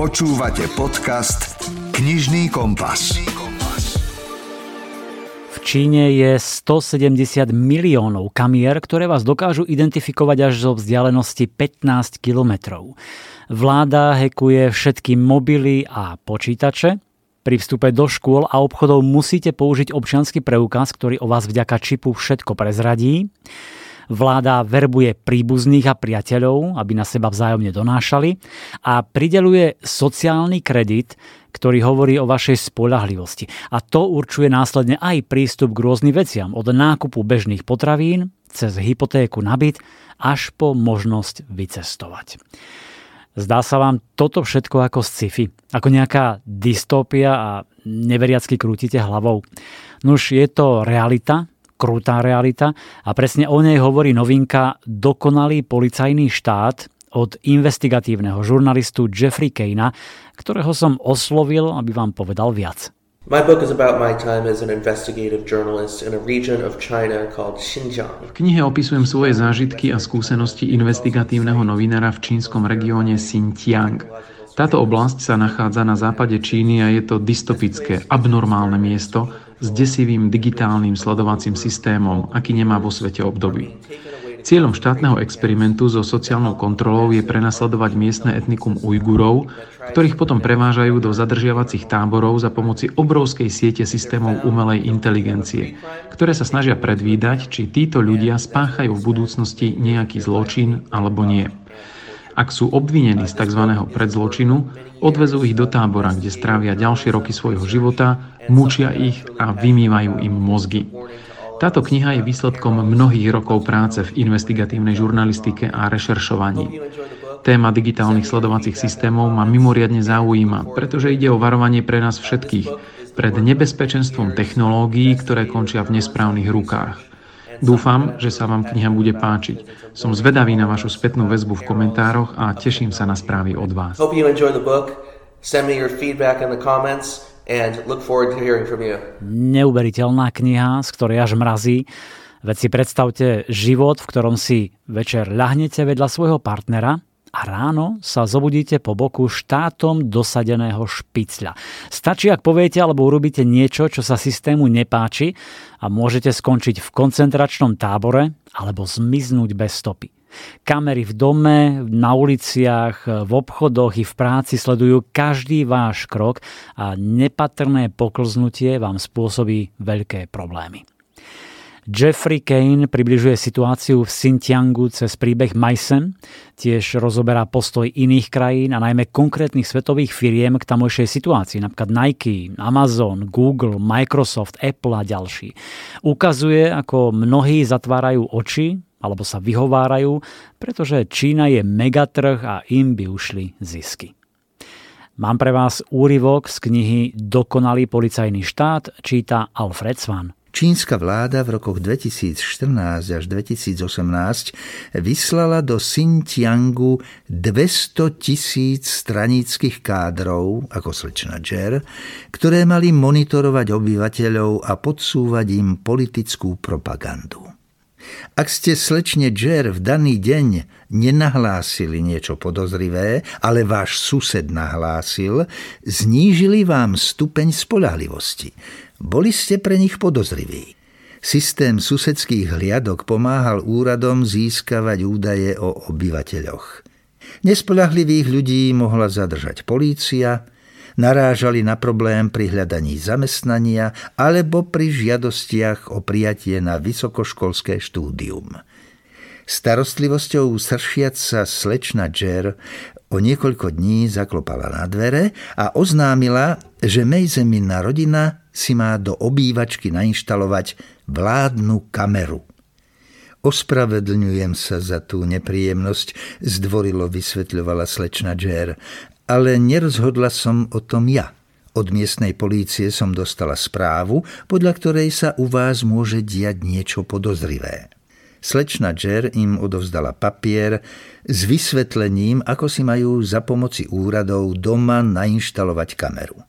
Počúvate podcast Knižný kompas. V Číne je 170 miliónov kamier, ktoré vás dokážu identifikovať až zo vzdialenosti 15 kilometrov. Vláda hekuje všetky mobily a počítače, pri vstupe do škôl a obchodov musíte použiť občiansky preukaz, ktorý o vás vďaka čipu všetko prezradí. Vláda verbuje príbuzných a priateľov, aby na seba vzájomne donášali a prideluje sociálny kredit, ktorý hovorí o vašej spolahlivosti. A to určuje následne aj prístup k rôznym veciam, od nákupu bežných potravín, cez hypotéku na byt, až po možnosť vycestovať. Zdá sa vám toto všetko ako sci-fi, ako nejaká dystopia a neveriacky krútite hlavou. Nuž je to realita, krutá realita a presne o nej hovorí novinka Dokonalý policajný štát od investigatívneho žurnalistu Jeffrey Kejna, ktorého som oslovil, aby vám povedal viac. My book is about my time as an investigative journalist in a region of China called Xinjiang. V knihe opisujem svoje zážitky a skúsenosti investigatívneho novinára v čínskom regióne Xinjiang. Táto oblasť sa nachádza na západe Číny a je to dystopické, abnormálne miesto, s desivým digitálnym sledovacím systémom, aký nemá vo svete období. Cieľom štátneho experimentu so sociálnou kontrolou je prenasledovať miestne etnikum Ujgurov, ktorých potom prevážajú do zadržiavacích táborov za pomoci obrovskej siete systémov umelej inteligencie, ktoré sa snažia predvídať, či títo ľudia spáchajú v budúcnosti nejaký zločin alebo nie. Ak sú obvinení z tzv. predzločinu, odvezú ich do tábora, kde strávia ďalšie roky svojho života, mučia ich a vymývajú im mozgy. Táto kniha je výsledkom mnohých rokov práce v investigatívnej žurnalistike a rešeršovaní. Téma digitálnych sledovacích systémov ma mimoriadne zaujíma, pretože ide o varovanie pre nás všetkých pred nebezpečenstvom technológií, ktoré končia v nesprávnych rukách. Dúfam, že sa vám kniha bude páčiť. Som zvedavý na vašu spätnú väzbu v komentároch a teším sa na správy od vás. Neuveriteľná kniha, z ktorej až mrazí. Veď si predstavte život, v ktorom si večer ľahnete vedľa svojho partnera a ráno sa zobudíte po boku štátom dosadeného špicľa. Stačí, ak poviete alebo urobíte niečo, čo sa systému nepáči a môžete skončiť v koncentračnom tábore alebo zmiznúť bez stopy. Kamery v dome, na uliciach, v obchodoch i v práci sledujú každý váš krok a nepatrné poklznutie vám spôsobí veľké problémy. Jeffrey Kane približuje situáciu v Xinjiangu cez príbeh Maisen, tiež rozoberá postoj iných krajín a najmä konkrétnych svetových firiem k tamojšej situácii, napríklad Nike, Amazon, Google, Microsoft, Apple a ďalší. Ukazuje, ako mnohí zatvárajú oči alebo sa vyhovárajú, pretože Čína je megatrh a im by ušli zisky. Mám pre vás úryvok z knihy Dokonalý policajný štát, číta Alfred Svan. Čínska vláda v rokoch 2014 až 2018 vyslala do Xinjiangu 200 tisíc stranických kádrov, ako slečna Džer, ktoré mali monitorovať obyvateľov a podsúvať im politickú propagandu. Ak ste slečne Džer v daný deň nenahlásili niečo podozrivé, ale váš sused nahlásil, znížili vám stupeň spolahlivosti – boli ste pre nich podozriví. Systém susedských hliadok pomáhal úradom získavať údaje o obyvateľoch. Nespolahlivých ľudí mohla zadržať polícia, narážali na problém pri hľadaní zamestnania alebo pri žiadostiach o prijatie na vysokoškolské štúdium. Starostlivosťou sršiac sa slečna Jer o niekoľko dní zaklopala na dvere a oznámila, že Mejzemina rodina si má do obývačky nainštalovať vládnu kameru. Ospravedlňujem sa za tú nepríjemnosť, zdvorilo vysvetľovala slečna Jer, ale nerozhodla som o tom ja. Od miestnej polície som dostala správu, podľa ktorej sa u vás môže diať niečo podozrivé. Slečna Jer im odovzdala papier s vysvetlením, ako si majú za pomoci úradov doma nainštalovať kameru.